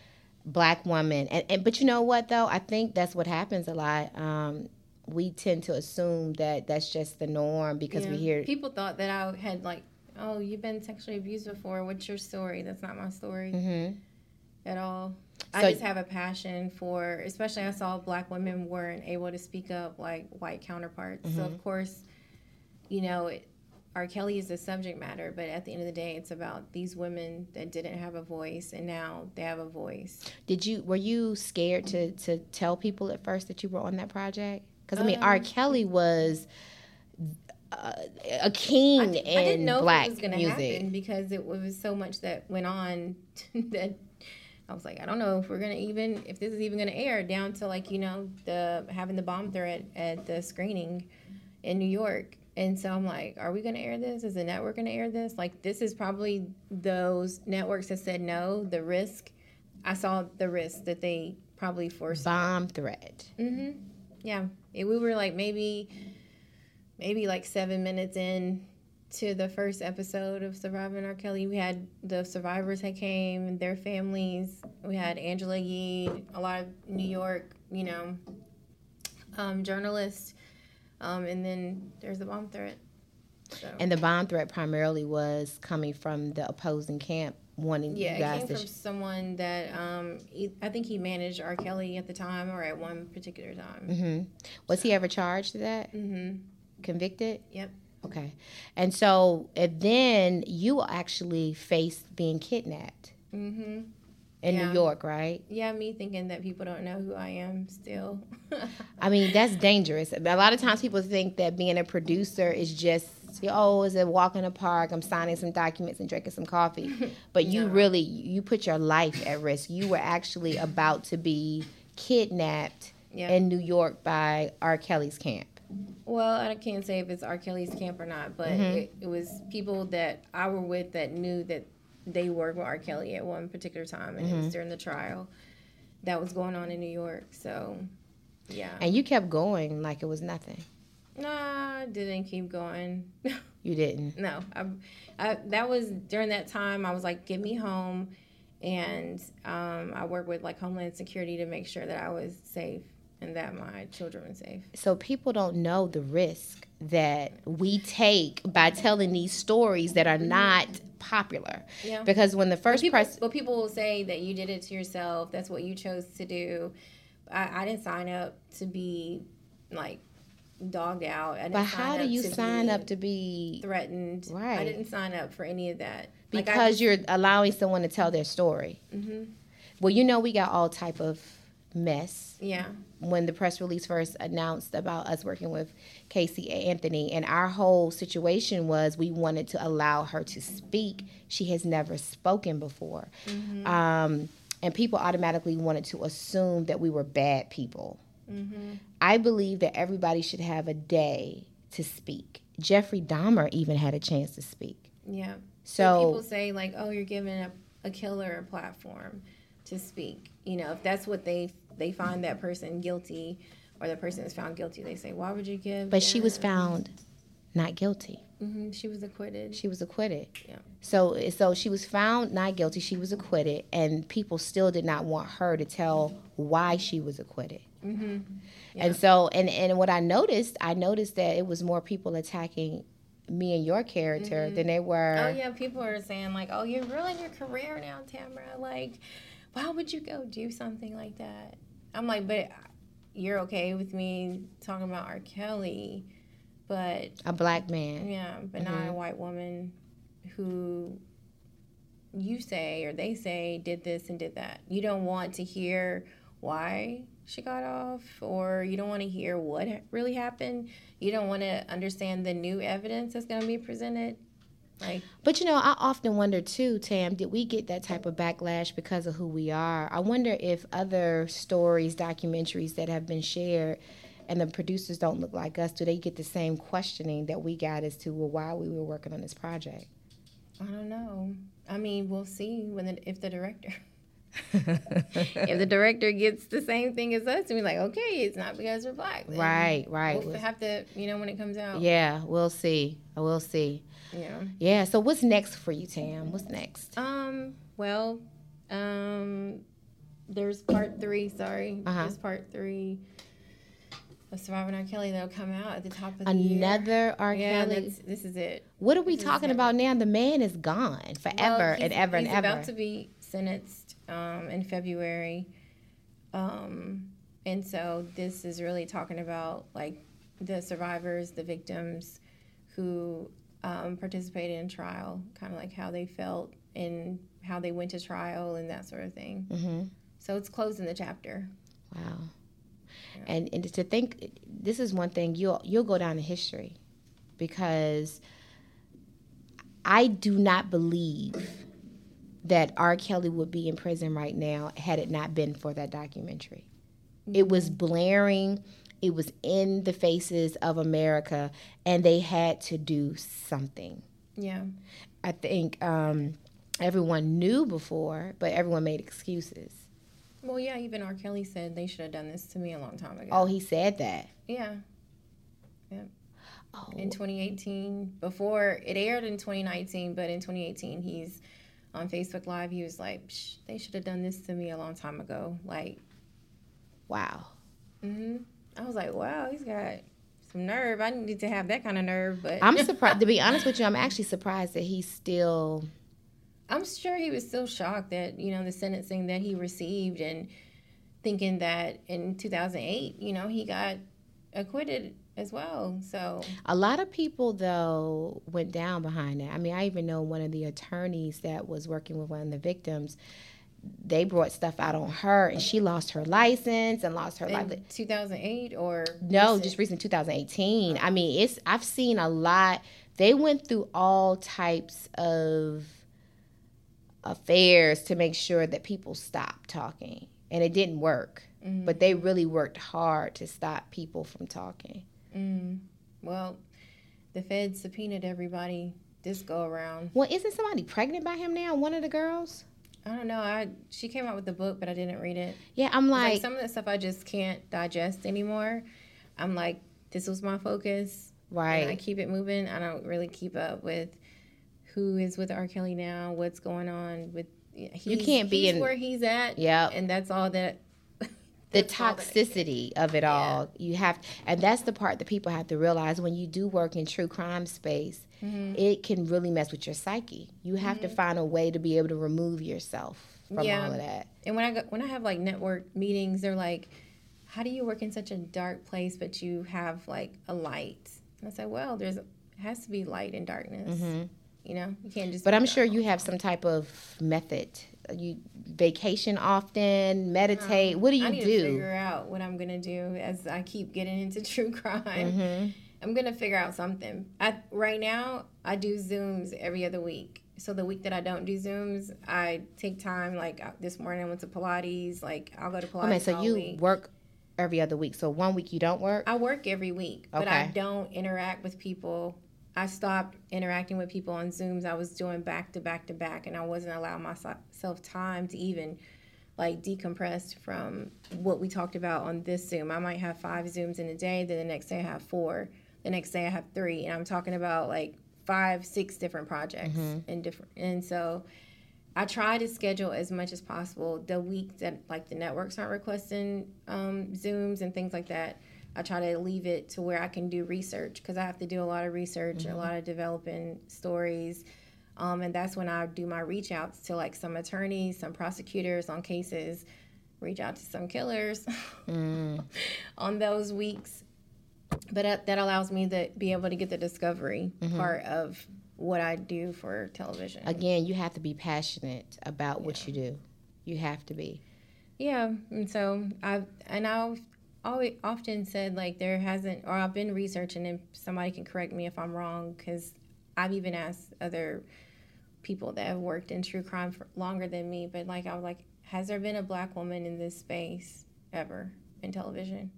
black woman. And, and but you know what though? I think that's what happens a lot. Um, we tend to assume that that's just the norm because we hear people thought that I had like, oh, you've been sexually abused before. What's your story? That's not my story Mhm. at all. So- I just have a passion for, especially I saw black women weren't able to speak up like white counterparts. So Mm-hmm. of course, you know, it, R. Kelly is the subject matter, but at the end of the day, it's about these women that didn't have a voice and now they have a voice. Did you were you scared to to tell people at first that you were on that project? Because I mean, R. Um, Kelly was uh, a king I, in I didn't know black was going to music. happen because it was so much that went on <laughs> that I was like, I don't know if we're going to even, if this is even going to air down to like, you know, the having the bomb threat at the screening in New York. And so I'm like, are we going to air this? Is the network going to air this? Like, this is probably those networks that said no, the risk. I saw the risk that they probably foresaw. Bomb threat. Mm-hmm. Yeah, we were like maybe, maybe like seven minutes in to the first episode of Surviving R. Kelly. We had the survivors that came and their families. We had Angela Yee, a lot of New York, you know, um, journalists, um, and then there's the bomb threat. So. And the bomb threat primarily was coming from the opposing camp wanting yeah, you it guys came to. from sh- someone that um, he, I think he managed R. Kelly at the time or at one particular time. Mhm. Was he ever charged to that? hmm Convicted? Yep. Okay. And so and then you actually faced being kidnapped hmm in Yeah. New York, right? Yeah, me thinking that people don't know who I am still. <laughs> I mean, that's dangerous. A lot of times people think that being a producer is just, oh, is a walk in the park, I'm signing some documents and drinking some coffee. <laughs> But you No. really, you put your life at risk. You were actually about to be kidnapped yeah. in New York by R. Kelly's camp. well, I can't say if it's R. Kelly's camp or not, but Mm-hmm. it, it was people that I were with that knew that they worked with R. Kelly at one particular time, and it Mm-hmm. was during the trial that was going on in New York. So, yeah. And you kept going like it was nothing. Nah, I didn't keep going. <laughs> You didn't. no, I, I, that was during that time. I was like, "Get me home," and um, I worked with like Homeland Security to make sure that I was safe. and that my children were safe. So people don't know the risk that we take by telling these stories that are not popular. Yeah. Because when the first People, press but people will say that you did it to yourself. That's what you chose to do. I, I didn't sign up to be like dogged out. I didn't But how do you sign up to be threatened? Right. I didn't sign up for any of that. Like, I because just- you're allowing someone to tell their story? Mm-hmm. Well, you know we got all type of mess yeah, when the press release first announced about us working with Casey Anthony, and our whole situation was we wanted to allow her to speak. She has never spoken before, um, and people automatically wanted to assume that we were bad people. I believe that everybody should have a day to speak. Jeffrey Dahmer even had a chance to speak. yeah. So- people say like, "Oh, you're giving a, a killer a platform to speak." You know, if that's what they they find that person guilty, or the person is found guilty, they say, "Why would you give?" But she was found not guilty. Mm-hmm. She was acquitted. She was acquitted. Yeah. So so she was found not guilty. She was acquitted, and people still did not want her to tell why she was acquitted. Mm-hmm. And so and and what I noticed, I noticed that it was more people attacking me and your character than they were. Oh yeah, people are saying like, "Oh, you're ruining your career now, Tamra." Like, why would you go do something like that? I'm like, but you're okay with me talking about R. Kelly, but A black man. yeah, but not a mm-hmm. white woman who you say or they say did this and did that. You don't want to hear why she got off, or you don't want to hear what really happened. You don't want to understand the new evidence that's going to be presented. Like, But you know, I often wonder too, Tam, did we get that type of backlash because of who we are? I wonder if other stories, documentaries that have been shared and the producers don't look like us, do they get the same questioning that we got as to well, why we were working on this project? I don't know. I mean, we'll see when the, if the director <laughs> if the <laughs> director gets the same thing as us and be like, okay, it's not because we're black. then Right, right. We'll have to, you know, when it comes out. Yeah, we'll see. We'll see. Yeah. Yeah. So what's next for you, Tam? What's next? Um. Well, um, there's part three. Sorry, Uh-huh. there's part three of Surviving R. Kelly that'll come out at the top of the year. Another R. Yeah, Kelly. this is it. What are we this talking about now? The man is gone forever Well, and ever and ever. he's about to be sentenced um, in February, um, and so this is really talking about like the survivors, the victims who um, participated in trial, kind of like how they felt and how they went to trial and that sort of thing. hmm So it's closing the chapter. Wow. And and to think this is one thing you'll you'll go down in history because I do not believe that R. Kelly would be in prison right now had it not been for that documentary. It was blaring, it was in the faces of America, and they had to do something. Yeah. I think um, everyone knew before, but everyone made excuses. Well, yeah. Even R. Kelly said they should have done this to me a long time ago. Oh, he said that. Yeah. Oh, in 2018 before it aired in 2019 but in 2018 he's on facebook live he was like Psh, they should have done this to me a long time ago like wow. hmm i was like wow he's got some nerve i need to have that kind of nerve but I'm <laughs> surprised. to be honest with you, I'm actually surprised that he's still. i'm sure he was still shocked that you know the sentencing that he received and thinking that in 2008 you know he got acquitted as well so A lot of people though went down behind that. I mean, I even know one of the attorneys that was working with one of the victims. They brought stuff out on her, and she lost her license and lost her license. 2008 or No, recent? just recent 2018. I mean, it's I've seen a lot. They went through all types of affairs to make sure that people stopped talking, and it didn't work. Mm-hmm. But they really worked hard to stop people from talking. Mm. Well, the feds subpoenaed everybody this go around. Well, isn't somebody pregnant by him now? One of the girls. I don't know. I she came out with the book, but I didn't read it. Yeah, I'm Like, like, some of the stuff I just can't digest anymore. I'm like, this was my focus. And I keep it moving. I don't really keep up with who is with R. Kelly now, what's going on with. He's, can't be in- where he's at. Yeah. and that's all that the That's all that I toxicity of it all. You have, and that's the part that people have to realize when you do work in true crime space. Mm-hmm. It can really mess with your psyche. You have to find a way to be able to remove yourself from Yeah. all of that. And when I go, when I have like network meetings, they're like, "How do you work in such a dark place, but you have like a light?" And I say, "Well, there's has to be light and darkness. You know, you can't just." Mm-hmm. But I'm sure you have some type of method. You vacation often, meditate. what do you Um, I need to do? figure out what I'm gonna do as I keep getting into <laughs> true crime. Mm-hmm. I'm gonna figure out something. I right now I do Zooms every other week. So the week that I don't do Zooms, I take time. Like uh, this morning, I went to Pilates. Like I'll go to Pilates. Man, so you week. work every other week. So one week you don't work. I work every week, but I don't interact with people. I stopped interacting with people on Zooms. I was doing back to back to back, and I wasn't allowing myself time to even like decompress from what we talked about on this Zoom. I might have five Zooms in a day, then the next day I have four, the next day I have three, and I'm talking about like five, six different projects and different. And so I try to schedule as much as possible the week that like the networks aren't requesting um, Zooms and things like that. I try to leave it to where I can do research because I have to do a lot of research, a mm-hmm. lot of developing stories. Um, and that's when I do my reach outs to like some attorneys, some prosecutors on cases, reach out to some killers mm. <laughs> on those weeks. But that, that allows me to be able to get the discovery mm-hmm. part of what I do for television. Again, you have to be passionate about what you do. You have to be. Yeah, and so I've and I've always often said like there hasn't, or I've been researching, and somebody can correct me if I'm wrong, because I've even asked other people that have worked in true crime for longer than me, but like I was like, has there been a black woman in this space ever in television?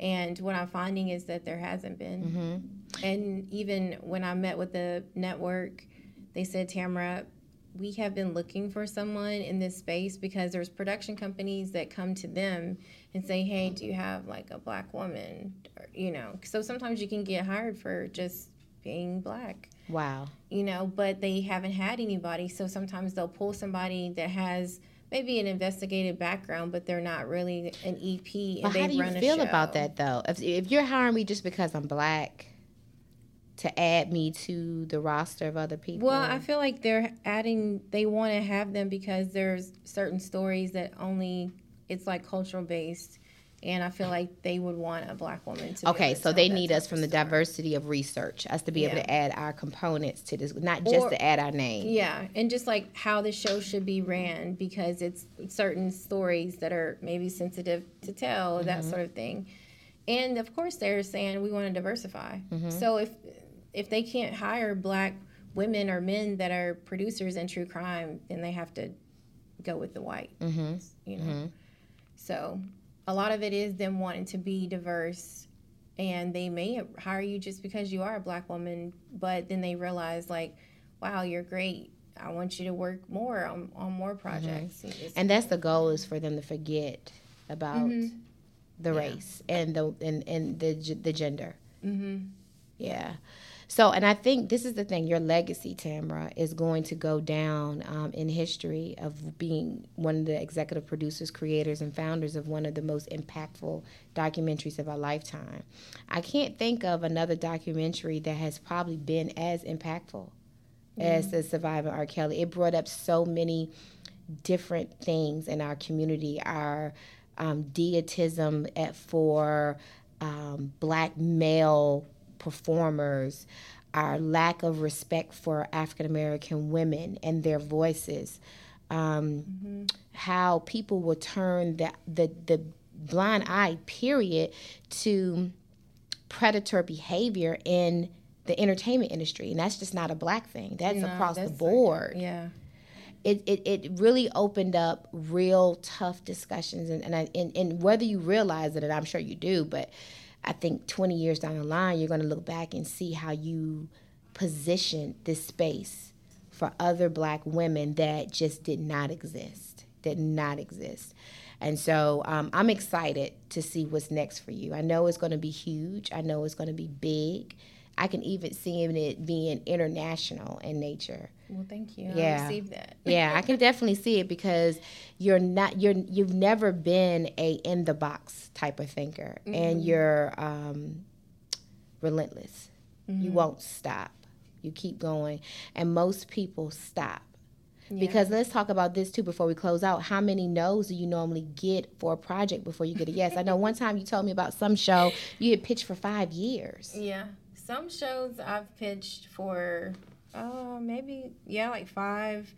And what I'm finding is that there hasn't been. Mm-hmm. And even when I met with the network, they said, Tamra, we have been looking for someone in this space because there's production companies that come to them and say, hey, do you have like a black woman? Or, you know, so sometimes you can get hired for just being black Wow. you know, but they haven't had anybody. So sometimes they'll pull somebody that has maybe an investigative background, but they're not really an EP. And But how do you feel about that though? If, if you're hiring me just because I'm black to add me to the roster of other people. Well, I feel like they're adding. They want to have them because there's certain stories that only it's like cultural based, and I feel like they would want a black woman to. be Okay, so they need us from the story. diversity of research, us to be able to add our components to this, not just Or- to add our name. Yeah, and just like how the show should be ran because it's certain stories that are maybe sensitive to tell, Mm-hmm. that sort of thing. And of course, they're saying we want to diversify. Mm-hmm. So if if they can't hire black women or men that are producers in true crime, then they have to go with the white. Mm-hmm. You know. So a lot of it is them wanting to be diverse. And they may hire you just because you are a black woman, but then they realize, like, wow, you're great. I want you to work more on, on more projects. It's- And that's the goal is for them to forget about Mm-hmm. the race and the and, and the the gender. Mm-hmm. Yeah. So, and I think this is the thing your legacy, Tamra, is going to go down um, in history of being one of the executive producers, creators, and founders of one of the most impactful documentaries of our lifetime. I can't think of another documentary that has probably been as impactful as the Surviving R. Kelly. It brought up so many different things in our community. Our um, dietism at, for um, black male performers, our lack of respect for African American women and their voices, um, how people will turn the, the, the blind eye, period, to predator behavior in the entertainment industry. And that's just not a black thing, that's No, across that's the like- board yeah. it, it, it really opened up real tough discussions and and, I, and and whether you realize it and I'm sure you do but I think 20 years down the line you're going to look back and see how you positioned this space for other black women that just did not exist did not exist. And so um, I'm excited to see what's next for you. I know it's going to be huge. I know it's going to be big I can even see it being international in nature. Well, thank you. Yeah. I received that. <laughs> yeah, I can definitely see it because you're not you're you've never been a in the box type of thinker, and you're um, relentless. You won't stop. You keep going, and most people stop. Because let's talk about this too before we close out. How many no's do you normally get for a project before you get a yes? I know <laughs> one time you told me about some show you had pitched for five years. Yeah. Some shows I've pitched for uh maybe yeah, like 5.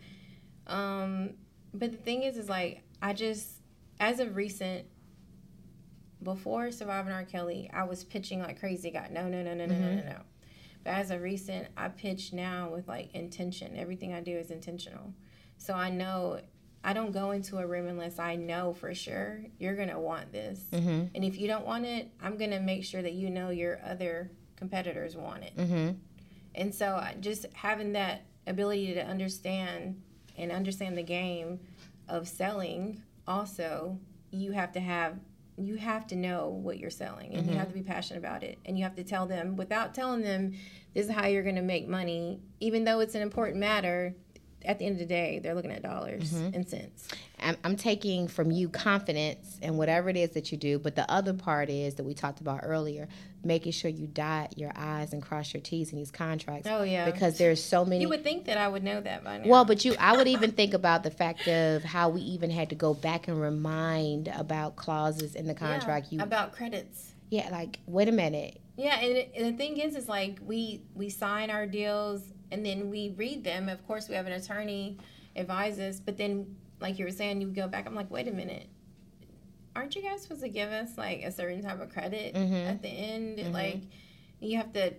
Um but the thing is is like I just as of recent before surviving R. Kelly, I was pitching like crazy. Got no, no, no, no, no, no, no, no. But as of recent, I pitch now with like intention. Everything I do is intentional. So I know I don't go into a room unless I know for sure you're gonna want this. Mm-hmm. And if you don't want it, I'm gonna make sure that you know your other competitors want it. Mm-hmm. And so uh, just having that ability to understand and understand the game of selling also you have to have you have to know what you're selling and you mm-hmm. have to be passionate about it and you have to tell them without telling them this is how you're going to make money even though it's an important matter at the end of the day they're looking at dollars mm-hmm. and cents I'm, I'm taking from you confidence in whatever it is that you do, but the other part is that we talked about earlier, making sure you dot your I's and cross your T's in these contracts. Oh, yeah. because there's so many. you would think that i would know that by now well, but you, I would even think about the fact of how we even had to go back and remind about clauses in the Yeah, contract. you, about credits yeah, like wait a minute. Yeah, and, it, and the thing is, is like we we sign our deals and then we read them. Of course, we have an attorney advise us, but then, like you were saying, you go back. I'm like, wait a minute, aren't you guys supposed to give us like a certain type of credit Mhm. at the end? Like, you have to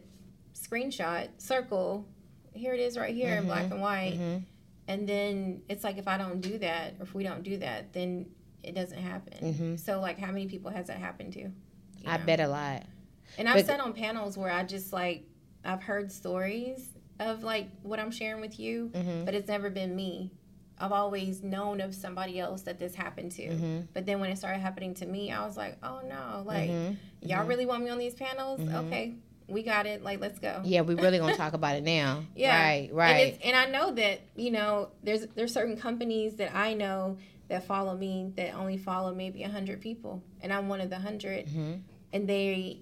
screenshot, circle. Here it is, right here in black and white. Mhm. And then it's like if I don't do that, or if we don't do that, then it doesn't happen. Mhm. So, like, how many people has that happened to? I know? bet a lot. And I've But- sat on panels where I just like I've heard stories of like what I'm sharing with you, but it's never been me. I've always known of somebody else that this happened to. Mhm. But then when it started happening to me, I was like, oh no, like Mhm. y'all really want me on these panels? Okay, we got it. Like let's go. Yeah, we really gonna <laughs> talk about it now. Yeah. Right. And, Right. it's, and I know that you know there's there's certain companies that I know that follow me that only follow maybe hundred people, and I'm one of the 100 Mhm. and they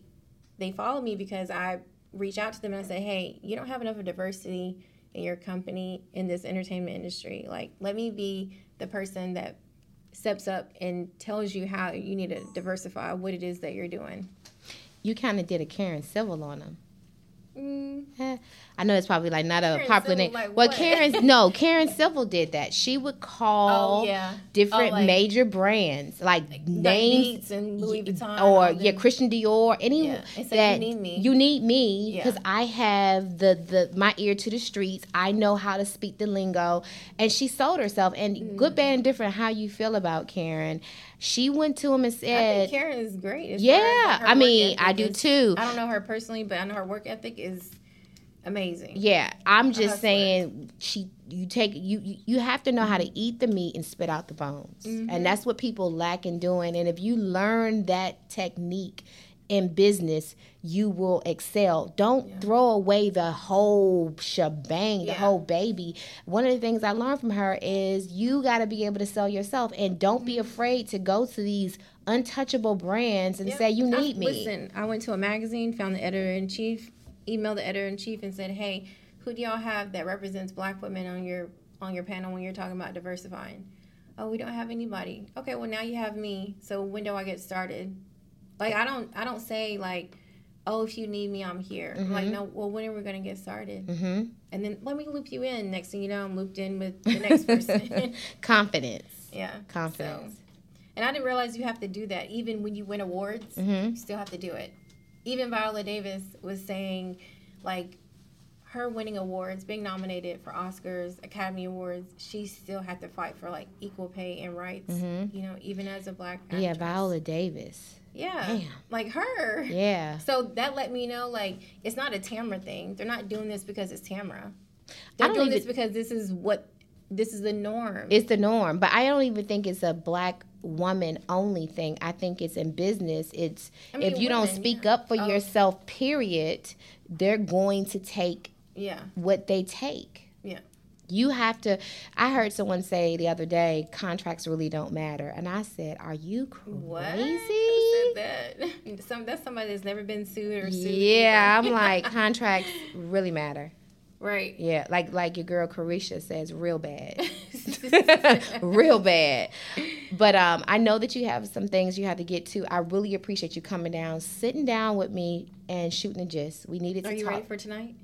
they follow me because I reach out to them and I say, hey, you don't have enough of diversity in your company in this entertainment industry. Like, let me be the person that steps up and tells you how you need to diversify what it is that you're doing. You kind of did a Karen Civil on them. Mm, Eh, I know it's probably like not a Karen popular Civil, name. like well? Karen, <laughs> no, Karen Civil did that. She would call oh yeah, different Oh, like- major brands, like, like names, and Louis Vuitton, or yeah. Christian Dior, any Yeah, say, that "You need me." You need me Yeah. because I have the the my ear to the streets. I know how to speak the lingo, and she sold herself. And Mm. good, bad, and different. How you feel about Karen? She went to him and I said, think Karen is great. as far as, "Yeah, I mean, I do too." I don't know her personally, but I know her work ethic is amazing. Yeah, I'm just saying she you take you you- have to know how to eat the meat and spit out the bones. Mm-hmm. And that's what people lack in doing. And if you learn that technique in business, you will excel. Don't throw away the whole shebang, the whole baby. One of the things I learned from her is you got to be able to sell yourself and don't Mm-hmm. be afraid to go to these untouchable brands and Yep. say you I- need me. Listen, I went to a magazine, found the editor in chief, emailed the editor in chief, and said, "Hey, who do y'all have that represents Black women on your on your panel when you're talking about diversifying?" Oh, we don't have anybody. Okay, well now you have me. So when do I get started? Like I don't I don't say like, "Oh, if you need me, I'm here." I'm like, no. Well, when are we gonna get started? hmm And then let me loop you in. Next thing you know, I'm looped in with the next person. <laughs> Confidence. <laughs> yeah. Confidence. So, and I didn't realize you have to do that even when you win awards. Mhm. You still have to do it. Even Viola Davis was saying, like, her winning awards, being nominated for Oscars, Academy Awards, she still had to fight for like equal pay and rights. Mhm. You know, even as a black Yeah. Viola Davis. Yeah, Damn. like her. Yeah. <laughs> So that let me know, like, it's not a Tamra thing. They're not doing this because it's Tamra. They're don't doing this because this is what this is the norm. It's the norm, but I don't even think it's a black woman only thing. I think it's in business. It's I mean, if you don't speak yeah. up for Oh. yourself, period, they're going to take Yeah. what they take. Yeah. You have to. I heard someone say the other day, contracts really don't matter, and I said, "Are you crazy?" What? Who said that? <laughs> Some that's somebody that's never been sued or sued. Yeah, I'm <laughs> like contracts really matter. right. Yeah, like like your girl Carisha says, real bad, <laughs> <laughs> real bad. But um, I know that you have some things you have to get to. I really appreciate you coming down, sitting down with me, and shooting a gist. We needed to Are you talk. ready for tonight?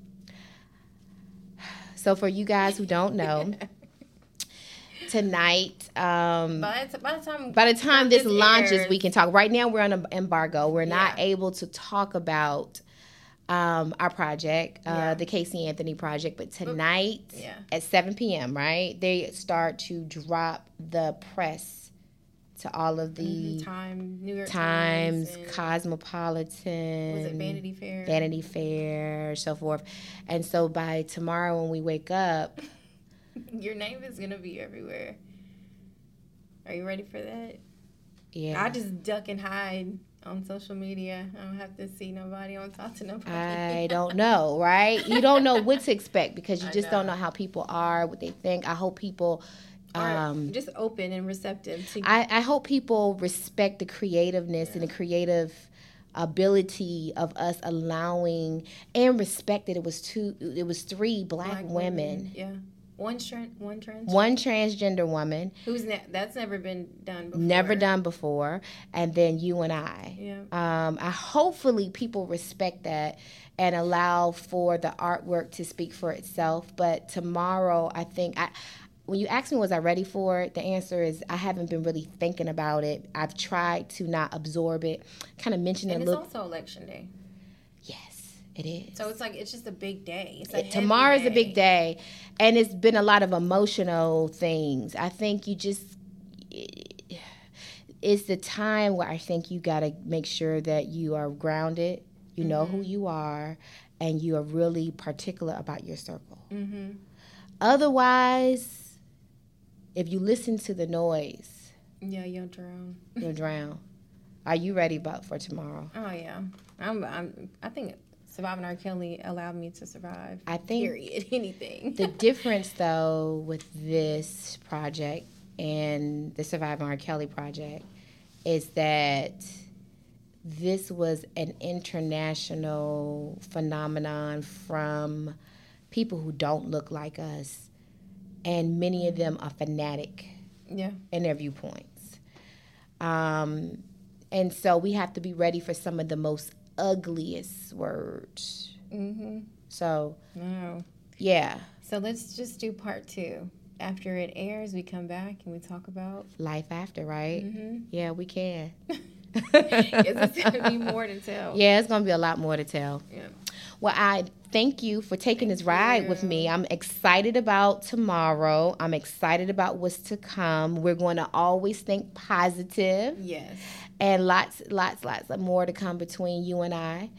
so for you guys who don't know, <laughs> tonight. Um, By the, by the time by the time this this launches, airs- we can talk. Right now, we're on an embargo. We're not able to talk about um, our project, uh, Yeah. the Casey Anthony project. But tonight Yeah. at 7 p.m., right, they start to drop the press to all of the Time, New York Times, Times, Cosmopolitan, was it Vanity Fair? Vanity Fair, so forth. And so by tomorrow, when we wake up, <laughs> Your name is gonna be everywhere. Are you ready for that? yeah, I just duck and hide on social media. I don't have to see nobody. I don't talk to nobody. I don't know, right? You don't know what to expect because you <laughs> just don't know. know how people are, what they think. I hope people, um, just open and receptive to I, I hope people respect the creativeness and the creative ability of us allowing and respect that it was two, it was three black, women, Yeah, one trans, one trans, one transgender woman, who's ne- that's never been done before. never done before, and then you and I. Yeah. Um, I hopefully people respect that and allow for the artwork to speak for itself. But tomorrow, I think I. When you ask me, was I ready for it? The answer is I haven't been really thinking about it. I've tried to not absorb it. Kind of mentioned And it it's a little. also election day, it is. so it's like it's just a big day. It's a heavy Tomorrow's a big day, and it's been a lot of emotional things. I think you just it's the time where I think you got to make sure that you are grounded, you know who you are, and you are really particular about your circle. Mm-hmm. Otherwise, if you listen to the noise, Yeah, you'll drown. you'll drown. Are you ready about for tomorrow? Oh yeah, I'm. I'm. I think surviving R. Kelly allowed me to survive. I think Period. <laughs> Anything. the difference though with this project and the Surviving R. Kelly project is that this was an international phenomenon from people who don't look like us, and many of them are fanatic yeah. in their viewpoints. Um, and so we have to be ready for some of the most ugliest words. Mm-hmm. So, No. yeah. So let's just do part two. After it airs, we come back and we talk about. life after, right? Mm-hmm. Yeah, we can. <laughs> <laughs> it's gonna be more to tell. Yeah, it's gonna be a lot more to tell. Yeah. Well, I thank you for taking this ride with me. I'm excited about tomorrow. I'm excited about what's to come. We're going to always think positive, Yes. And lots, lots, lots of more to come between you and I.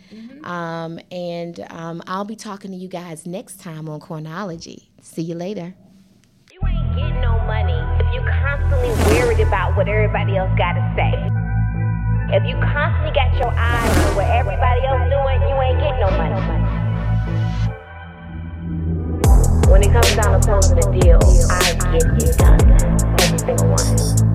Um, and um, I'll be talking to you guys next time on Coinology. See you later. You ain't getting no money if you constantly worried about what everybody else got to say. If you constantly got your eyes on what everybody else doing, you ain't getting no money. When it comes down to closing a deal, I get it done. Every single one.